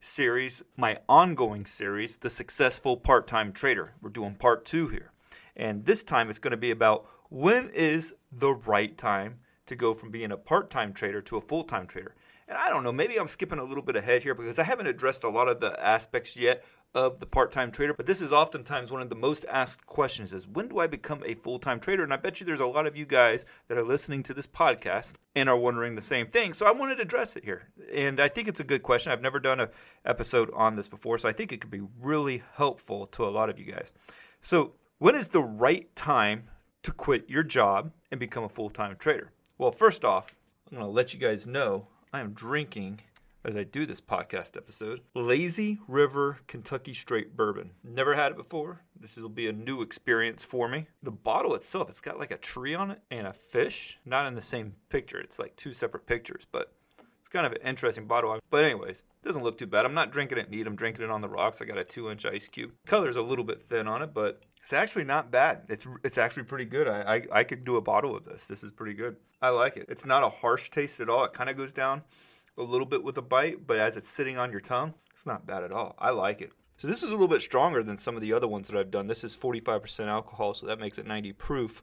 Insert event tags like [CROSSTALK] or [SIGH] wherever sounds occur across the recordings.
series, my ongoing series, The Successful Part Time Trader. We're doing part two here. And this time it's going to be about when is the right time to go from being a part time trader to a full time trader. And I don't know, maybe I'm skipping a little bit ahead here because I haven't addressed a lot of the aspects yet of the part-time trader but this is oftentimes one of the most asked questions is when do i become a full-time trader? And i bet you there's a lot of you guys that are listening to this podcast and are wondering the same thing. So i wanted to address it here. And i think it's a good question. I've never done an episode on this before so i think it could be really helpful to a lot of you guys. So when is the right time to quit your job and become a full-time trader? Well first off i'm going to let you guys know i am drinking as I do this podcast episode. Lazy River Kentucky Straight Bourbon. Never had it before. This will be a new experience for me. The bottle itself, it's got like a tree on it and a fish. Not in the same picture. It's like two separate pictures, but it's kind of an interesting bottle. But anyways, doesn't look too bad. I'm not drinking it neat. I'm drinking it on the rocks. I got a two inch ice cube. Color's a little bit thin on it, but it's actually not bad. It's it's actually pretty good. I, I, I could do a bottle of this. This is pretty good. I like it. It's not a harsh taste at all. It kind of goes down a little bit with a bite, but as it's sitting on your tongue, it's not bad at all. I like it. So this is a little bit stronger than some of the other ones that I've done. This is 45% alcohol, so that makes it 90 proof.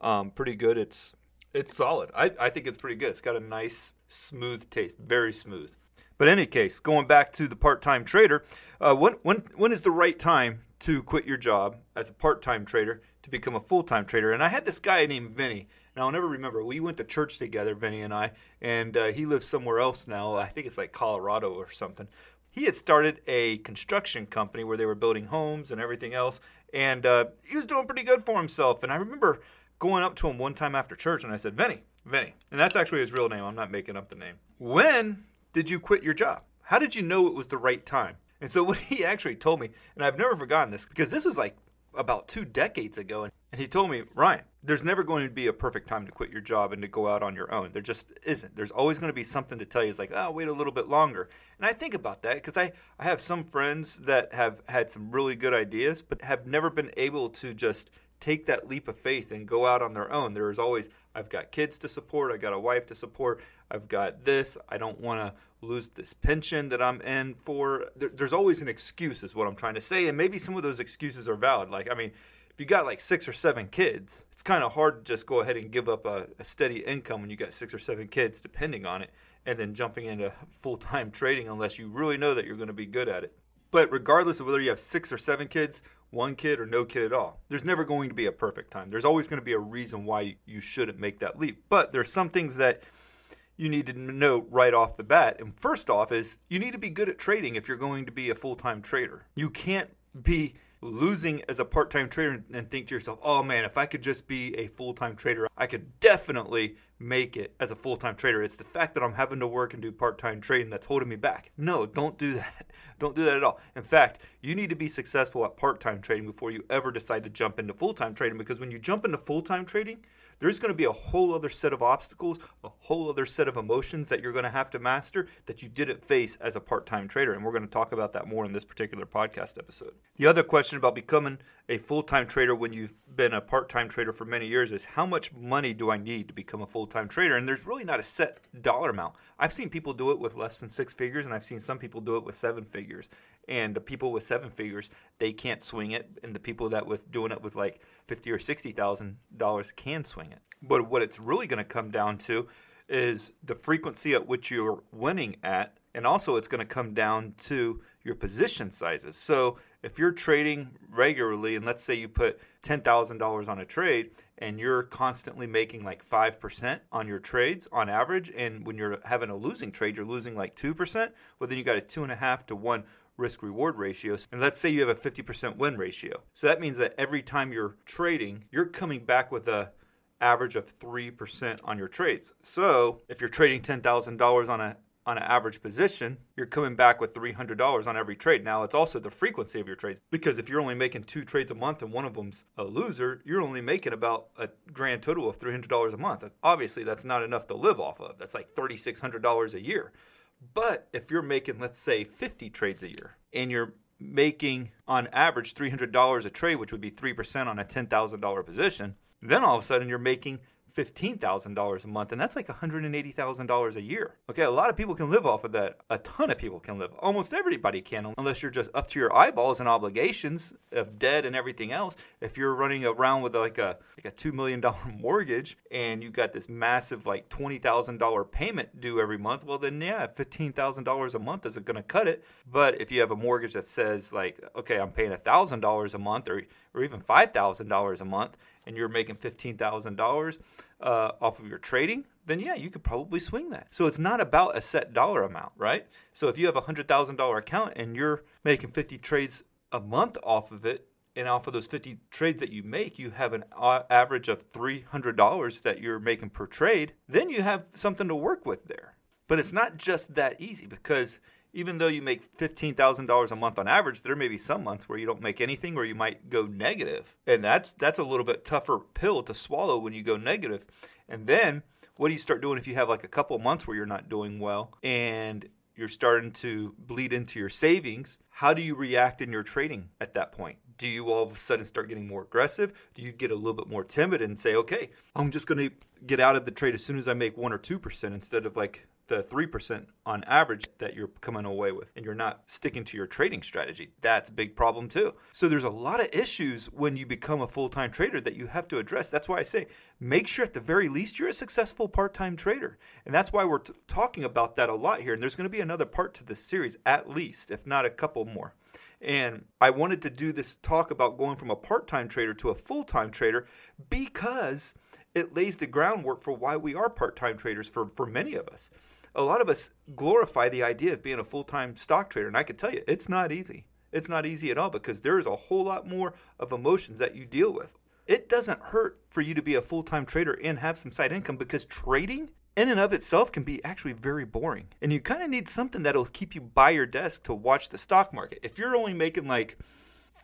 Um, pretty good. It's it's solid. I, I think it's pretty good. It's got a nice smooth taste, very smooth. But in any case, going back to the part-time trader, uh, when when when is the right time to quit your job as a part-time trader to become a full-time trader? And I had this guy named Vinny now, I'll never remember. We went to church together, Vinny and I, and uh, he lives somewhere else now. I think it's like Colorado or something. He had started a construction company where they were building homes and everything else, and uh, he was doing pretty good for himself. And I remember going up to him one time after church, and I said, Vinny, Vinny, and that's actually his real name. I'm not making up the name. When did you quit your job? How did you know it was the right time? And so [LAUGHS] what he actually told me, and I've never forgotten this because this was like about two decades ago. And he told me, Ryan, there's never going to be a perfect time to quit your job and to go out on your own. There just isn't. There's always going to be something to tell you. It's like, oh, wait a little bit longer. And I think about that because I, I have some friends that have had some really good ideas, but have never been able to just take that leap of faith and go out on their own. There is always, I've got kids to support, I've got a wife to support, I've got this, I don't want to lose this pension that I'm in for. There, there's always an excuse, is what I'm trying to say. And maybe some of those excuses are valid. Like, I mean, if you got like six or seven kids, it's kind of hard to just go ahead and give up a, a, steady income when you got six or seven kids, depending on it, and then jumping into full time trading unless you really know that you're going to be good at it. But regardless of whether you have six or seven kids, one kid, or no kid at all, there's never going to be a perfect time. There's always going to be a reason why you shouldn't make that leap. But there's some things that you need to know right off the bat. And first off, is you need to be good at trading if you're going to be a full time trader. You can't be losing as a part time trader and think to yourself, oh man, if I could just be a full time trader, I could definitely make it as a full time trader. It's the fact that I'm having to work and do part time trading that's holding me back. No, don't do that. [LAUGHS] Don't do that at all. In fact, you need to be successful at part time trading before you ever decide to jump into full time trading because when you jump into full time trading, there's going to be a whole other set of obstacles, a whole other set of emotions that you're going to have to master that you didn't face as a part time trader. And we're going to talk about that more in this particular podcast episode. The other question about becoming a full time trader when you've been a part time trader for many years is how much money do I need to become a full time trader? And there's really not a set dollar amount. I've seen people do it with less than six figures, and I've seen some people do it with seven figures. And the people with seven figures, they can't swing it, and the people that with doing it with like fifty or sixty thousand dollars can swing it. But what it's really going to come down to is the frequency at which you're winning at, and also it's going to come down to your position sizes. So if you're trading regularly, and let's say you put $10,000 on a trade and you're constantly making like 5% on your trades on average, and when you're having a losing trade, you're losing like 2%, well, then you got a two and a half to one risk reward ratios. And let's say you have a 50% win ratio. So that means that every time you're trading, you're coming back with a average of 3% on your trades. So if you're trading $10,000 on a on an average position, you're coming back with $300 on every trade. Now, it's also the frequency of your trades because if you're only making two trades a month and one of them's a loser, you're only making about a grand total of $300 a month. Obviously, that's not enough to live off of. That's like $3,600 a year. But if you're making, let's say, 50 trades a year and you're making on average $300 a trade, which would be 3% on a $10,000 position, then all of a sudden you're making $15,000 a month, and that's like $180,000 a year. Okay, a lot of people can live off of that. A ton of people can live. Almost everybody can, unless you're just up to your eyeballs in obligations of debt and everything else. If you're running around with like a like a $2 million [LAUGHS] mortgage and you got this massive like $20,000 payment due every month, well, then yeah, $15,000 a month isn't going to cut it. But if you have a mortgage that says like, okay, I'm paying $1,000 a month or, or even $5,000 a month, and you're making $15,000 uh, off of your trading, then yeah, you could probably swing that. So it's not about a set dollar amount, right? So if you have a $100,000 account and you're making 50 trades a month off of it, and off of those 50 trades that you make, you have an average of $300 that you're making per trade, then you have something to work with there. But it's not just that easy because even though you make $15,000 a month on average, there may be some months where you don't make anything or you might go negative. And that's that's a little bit tougher pill to swallow when you go negative. And then what do you start doing if you have like a couple months where you're not doing well and you're starting to bleed into your savings? How do you react in your trading at that point? Do you all of a sudden start getting more aggressive? Do you get a little bit more timid and say, okay, I'm just going to get out of the trade as soon as I make 1 or 2% instead of like the 3% on average that you're coming away with and you're not sticking to your trading strategy. That's a big problem too. So there's a lot of issues when you become a full-time trader that you have to address. That's why I say make sure at the very least you're a successful part-time trader. And that's why we're t- talking about that a lot here and there's going to be another part to this series at least, if not a couple more. And I wanted to do this talk about going from a part-time trader to a full-time trader because it lays the groundwork for why we are part-time traders for, for many of us a lot of us glorify the idea of being a full time stock trader. And I can tell you, it's not easy. It's not easy at all because there's a whole lot more of emotions that you deal with. It doesn't hurt for you to be a full time trader and have some side income because trading in and of itself can be actually very boring. And you kind of need something that'll keep you by your desk to watch the stock market. If you're only making like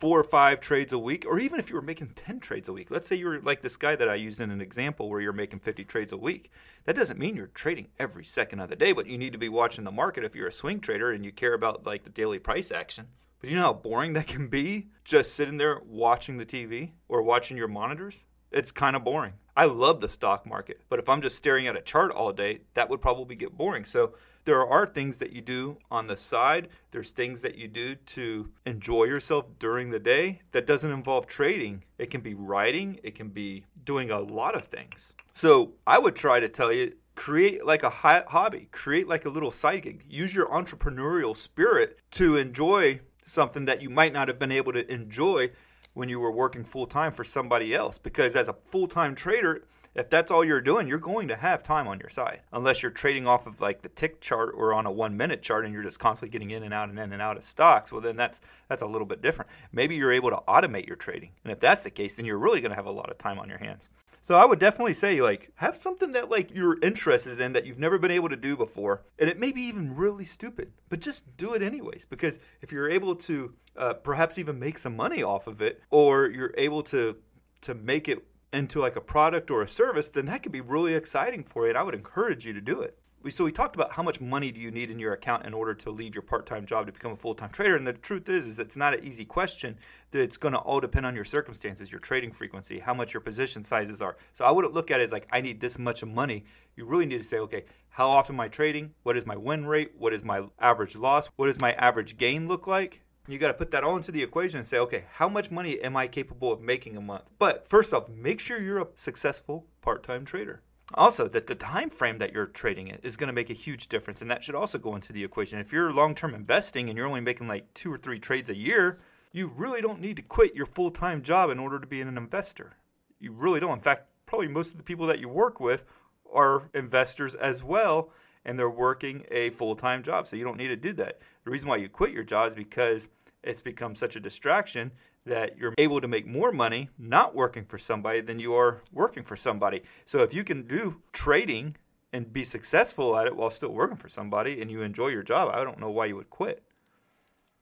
four or five trades a week, or even if you were making 10 trades a week. Let's say you were like this guy that I used in an example where you're making 50 trades a week. That doesn't mean you're trading every second of the day, but you need to be watching the market if you're a swing trader and you care about like the daily price action. But you know how boring that can be just sitting there watching the TV or watching your monitors? It's kind of boring. I love the stock market, but if I'm just staring at a chart all day, that would probably get boring. So there are things that you do on the side. There's things that you do to enjoy yourself during the day that doesn't involve trading. It can be writing, it can be doing a lot of things. So I would try to tell you create like a hobby, create like a little side gig. Use your entrepreneurial spirit to enjoy something that you might not have been able to enjoy when you were working full time for somebody else. Because as a full time trader, if that's all you're doing, you're going to have time on your side. Unless you're trading off of like the tick chart or on a one minute chart and you're just constantly getting in and out and in and out of stocks, well then that's that's a little bit different. Maybe you're able to automate your trading. And if that's the case, then you're really going to have a lot of time on your hands. So I would definitely say like have something that like you're interested in that you've never been able to do before, and it may be even really stupid, but just do it anyways. Because if you're able to uh, perhaps even make some money off of it, or you're able to to make it into like a product or a service, then that could be really exciting for you. And I would encourage you to do it. We, so we talked about how much money do you need in your account in order to leave your part-time job to become a full-time trader and the truth is is it's not an easy question. That it's going to all depend on your circumstances your trading frequency how much your position sizes are. So i wouldn't look at it as like i need this much money. You really need to say okay how often am i trading? What is my win rate? What is my average loss? What does my average gain look like you got to put that all into the equation and say, okay, how much money am I capable of making a month? But first off, make sure you're a successful part-time trader. Also, that the time frame that you're trading it is going to make a huge difference, and that should also go into the equation. If you're long-term investing and you're only making like two or three trades a year, you really don't need to quit your full-time job in order to be an investor. You really don't. In fact, probably most of the people that you work with are investors as well and they're working a full time job. So you don't need to do that. The reason why you quit your job is because it's become such a distraction that you're able to make more money not working for somebody than you are working for somebody. So if you can do trading and be successful at it while still working for somebody and you enjoy your job, I don't know why you would quit.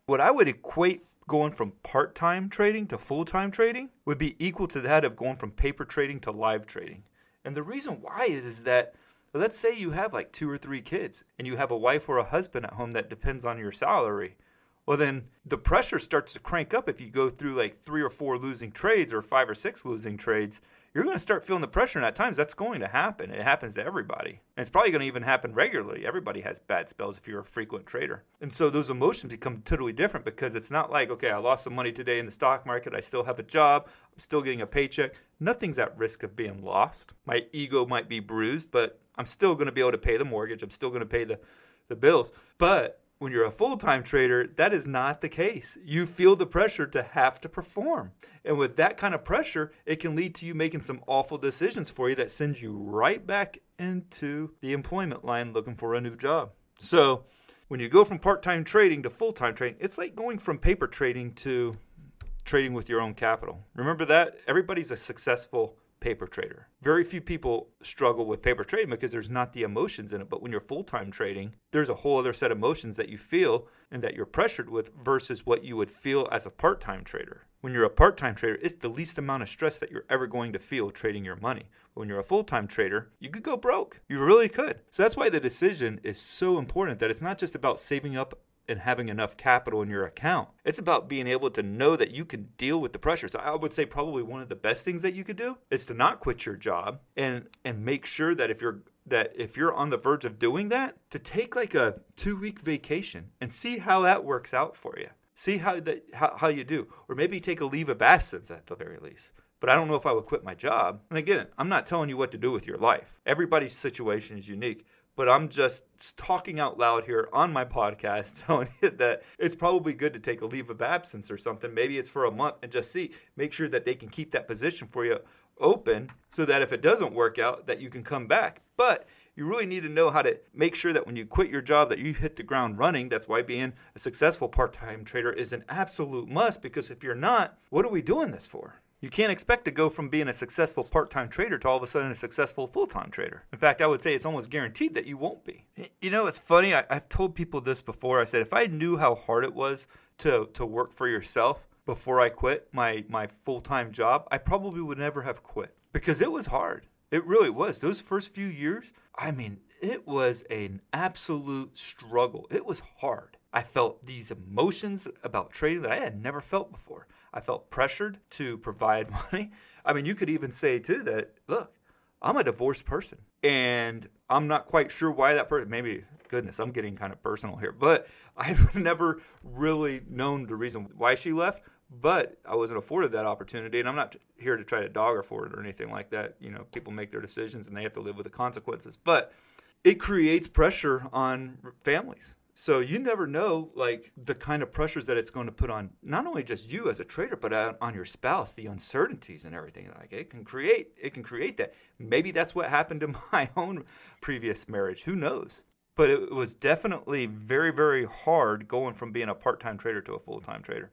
What I would equate going from part time trading to full time trading would be equal to that of going from paper trading to live trading. And the reason why is, is that let's say you have like two or three kids and you have a wife or a husband at home that depends on your salary. Well, then the pressure starts to crank up if you go through like three or four losing trades or five or six losing trades you're going to start feeling the pressure. And at times, that's going to happen. It happens to everybody. And it's probably going to even happen regularly. Everybody has bad spells if you're a frequent trader. And so those emotions become totally different because it's not like, okay, I lost some money today in the stock market. I still have a job. I'm still getting a paycheck. Nothing's at risk of being lost. My ego might be bruised, but I'm still going to be able to pay the mortgage. I'm still going to pay the, the bills. But when you're a full time trader, that is not the case. You feel the pressure to have to perform. And with that kind of pressure, it can lead to you making some awful decisions for you that sends you right back into the employment line looking for a new job. So, when you go from part time trading to full time trading, it's like going from paper trading to trading with your own capital. Remember that? Everybody's a successful paper trader. Very few people struggle with paper trading because there's not the emotions in it. But when you're full time trading, there's a whole other set of emotions that you feel and that you're pressured with versus what you would feel as a part time trader. When you're a part time trader, it's the least amount of stress that you're ever going to feel trading your money. When you're a full time trader, you could go broke. You really could. So that's why the decision is so important that it's not just about saving up and having enough capital in your account. It's about being able to know that you can deal with the pressure. So I would say probably one of the best things that you could do is to not quit your job and and make sure that if you're that if you're on the verge of doing that, to take like a 2-week vacation and see how that works out for you. See how that how, how you do or maybe take a leave of absence at the very least but I don't know if I would quit my job. And again, I'm not telling you what to do with your life. Everybody's situation is unique but I'm just talking out loud here on my podcast, [LAUGHS] telling you that it's probably good to take a leave of absence or something. Maybe it's for a month and just see, make sure that they can keep that position for you open so that if it doesn't work out, that you can come back. But you really need to know how to make sure that when you quit your job that you hit the ground running. That's why being a successful part-time trader is an absolute must because if you're not, what are we doing this for? You can't expect to go from being a successful part time trader to all of a sudden a successful full time trader. In fact, I would say it's almost guaranteed that you won't be. You know, it's funny. I, have told people this before. I said, if I knew how hard it was to, to work for yourself before I quit my, my full time job, I probably would never have quit because it was hard. It really was. Those first few years, I mean, it was an absolute struggle. It was hard. I felt these emotions about trading that I had never felt before. I felt pressured to provide [LAUGHS] money. I mean, you could even say too that look, I'm a divorced person, and I'm not quite sure why that person. Maybe goodness, I'm getting kind of personal here, but [LAUGHS] I've never really known the reason why she left. But I wasn't afforded that opportunity, and I'm not here to try to dog her for it or anything like that. You know, people make their decisions, and they have to live with the consequences. But it creates pressure on families so you never know like the kind of pressures that it's going to put on not only just you as a trader, but on your spouse, the uncertainties and everything. Like it can create it can create that. Maybe that's what happened to [LAUGHS] my own previous marriage. Who knows? But it was definitely very, very hard going from being a part-time trader to a full-time trader.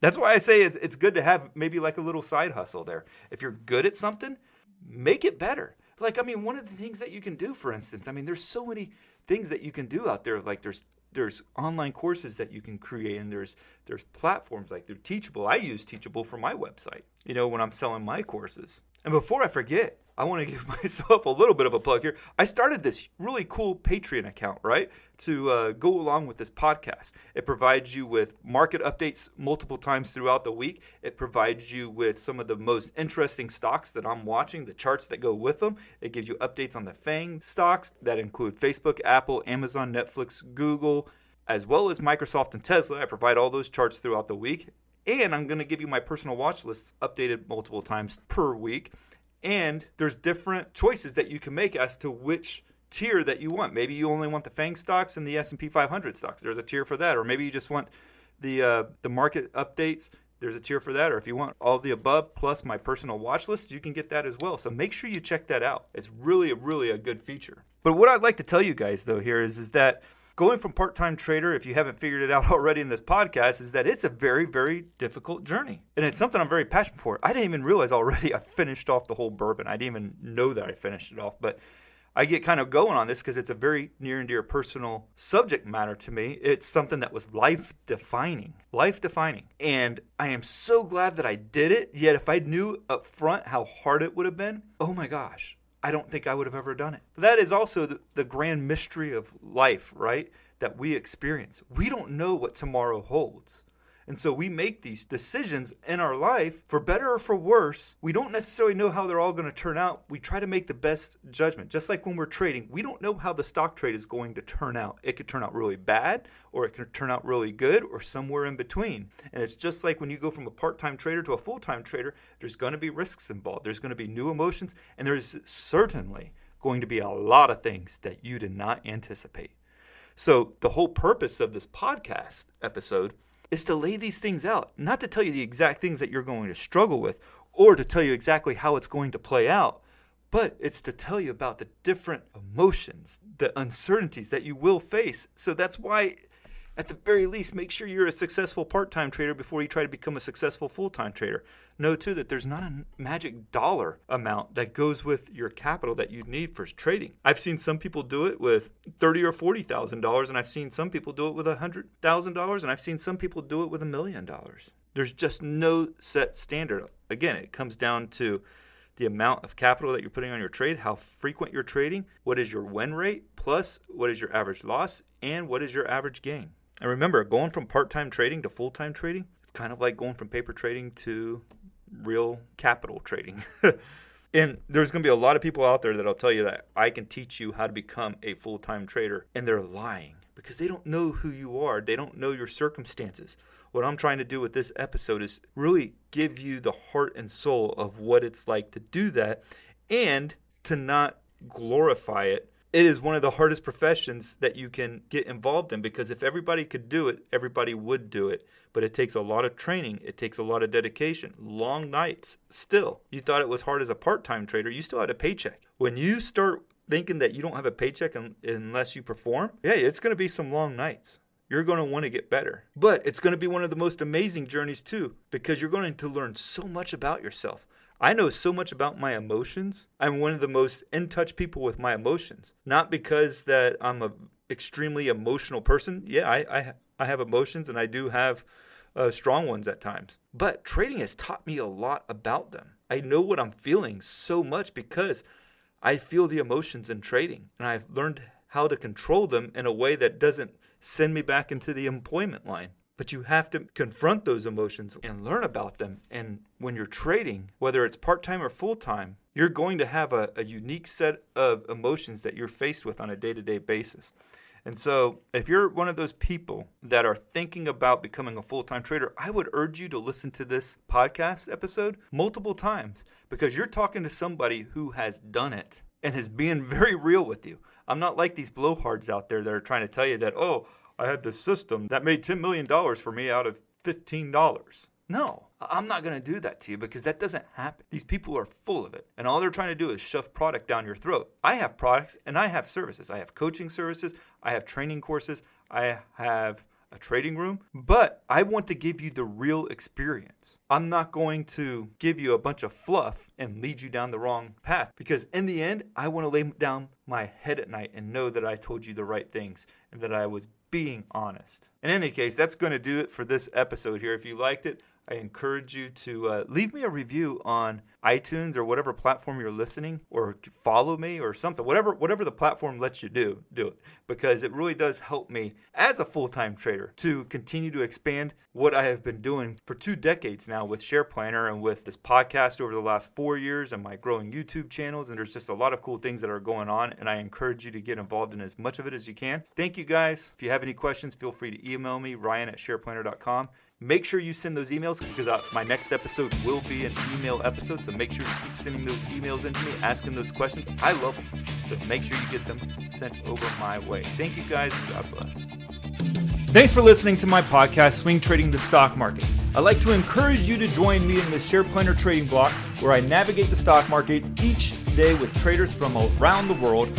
That's why I say it's it's good to have maybe like a little side hustle there. If you're good at something, make it better. Like I mean, one of the things that you can do, for instance, I mean, there's so many things that you can do out there. Like there's there's online courses that you can create, and there's there's platforms like they're Teachable. I use Teachable for my website. You know, when I'm selling my courses. And before I forget, I want to give [LAUGHS] myself a little bit of a plug here. I started this really cool Patreon account, right, to uh, go along with this podcast. It provides you with market updates multiple times throughout the week. It provides you with some of the most interesting stocks that I'm watching, the charts that go with them. It gives you updates on the FANG stocks that include Facebook, Apple, Amazon, Netflix, Google, as well as Microsoft and Tesla. I provide all those charts throughout the week. And I'm going to give you my personal watch lists updated multiple times per week. And there's different choices that you can make as to which tier that you want. Maybe you only want the FANG stocks and the S&P 500 stocks. There's a tier for that. Or maybe you just want the uh, the market updates. There's a tier for that. Or if you want all the above plus my personal watch list, you can get that as well. So make sure you check that out. It's really, really a good feature. But what I'd like to tell you guys though here is, is that going from part-time trader if you haven't figured it out [LAUGHS] already in this podcast is that it's a very very difficult journey and it's something i'm very passionate for i didn't even realize already [LAUGHS] i finished off the whole bourbon i didn't even know that i finished it off but I get kind of going on this because it's a very near and dear personal subject matter to me. It's something that was life defining, life defining. And I am so glad that I did it. Yet, if I knew up front how hard it would have been, oh my gosh, I don't think I would have ever done it. That is also the, the grand mystery of life, right? That we experience. We don't know what tomorrow holds. And so we make these decisions in our life for better or for worse. We don't necessarily know how they're all going to turn out. We try to make the best judgment. Just like when we're trading, we don't know how the stock trade is going to turn out. It could turn out really bad or it could turn out really good or somewhere in between. And it's just like when you go from a part time trader to a full time trader, there's going to be risks involved. There's going to be new emotions, and there's certainly going to be a lot of things that you did not anticipate. So, the whole purpose of this podcast episode is to lay these things out, not to tell you the exact things that you're going to struggle with or to tell you exactly how it's going to play out, but it's to tell you about the different emotions, the uncertainties that you will face. So that's why at the very least, make sure you're a successful part time trader before you try to become a successful full time trader. Know too that there's not a magic dollar amount that goes with your capital that you need for trading. I've seen some people do it with thirty or forty thousand dollars, and I've seen some people do it with a hundred thousand dollars, and I've seen some people do it with a million dollars. There's just no set standard. Again, it comes down to the amount of capital that you're putting on your trade, how frequent you're trading, what is your win rate, plus what is your average loss, and what is your average gain. And remember, going from part time trading to full time trading, it's kind of like going from paper trading to real capital trading. [LAUGHS] and there's going to be a lot of people out there that'll tell you that I can teach you how to become a full time trader. And they're lying because they don't know who you are, they don't know your circumstances. What I'm trying to do with this episode is really give you the heart and soul of what it's like to do that and to not glorify it it is one of the hardest professions that you can get involved in because if everybody could do it, everybody would do it. But it takes a lot of training, it takes a lot of dedication, long nights. Still, you thought it was hard as a part time trader, you still had a paycheck. When you start thinking that you don't have a paycheck unless you perform, yeah, it's going to be some long nights. You're going to want to get better. But it's going to be one of the most amazing journeys, too, because you're going to learn so much about yourself. I know so much about my emotions. I'm one of the most in touch people with my emotions. Not because that I'm a extremely emotional person. Yeah, I I, I have emotions and I do have uh, strong ones at times. But trading has taught me a lot about them. I know what I'm feeling so much because I feel the emotions in trading and I've learned how to control them in a way that doesn't send me back into the employment line. But you have to confront those emotions and learn about them. And when you're trading, whether it's part time or full time, you're going to have a, a, unique set of emotions that you're faced with on a day to day basis. And so, if you're one of those people that are thinking about becoming a full time trader, I would urge you to listen to this podcast episode multiple times because you're talking to somebody who has done it and is being [LAUGHS] very real with you. I'm not like these blowhards out there that are trying to tell you that, oh, I had this system that made $10 million for me out of $15. No, I'm not going to do that to you because that doesn't happen. These people are full of it. And all they're trying to do is shove product down your throat. I have products and I have services. I have coaching services, I have training courses, I have a trading room, but I want to give you the real experience. I'm not going to give you a bunch of fluff and lead you down the wrong path because in the end, I want to lay down my head at night and know that I told you the right things and that I was being honest. In any case, that's going to do it for this episode here. If you liked it, I encourage you to uh, leave me a review on iTunes or whatever platform you're listening, or follow me or something. Whatever whatever the platform lets you do, do it because it really does help me as a full time trader to continue to expand what I have been doing for two decades now with Share Planner and with this podcast over the last four years and my growing YouTube channels. And there's just a lot of cool things that are going on, and I encourage you to get involved in as much of it as you can. Thank you guys. If you have any questions, feel free to email me Ryan at SharePlanner.com. Make sure you send those emails because uh, my next episode will be an email episode. So make sure you keep sending those emails into me, asking those questions. I love them. So make sure you get them sent over my way. Thank you guys. God bless. Thanks for listening to my podcast, Swing Trading the Stock Market. I'd like to encourage you to join me in the Share Planner Trading Block, where I navigate the stock market each day with traders from around the world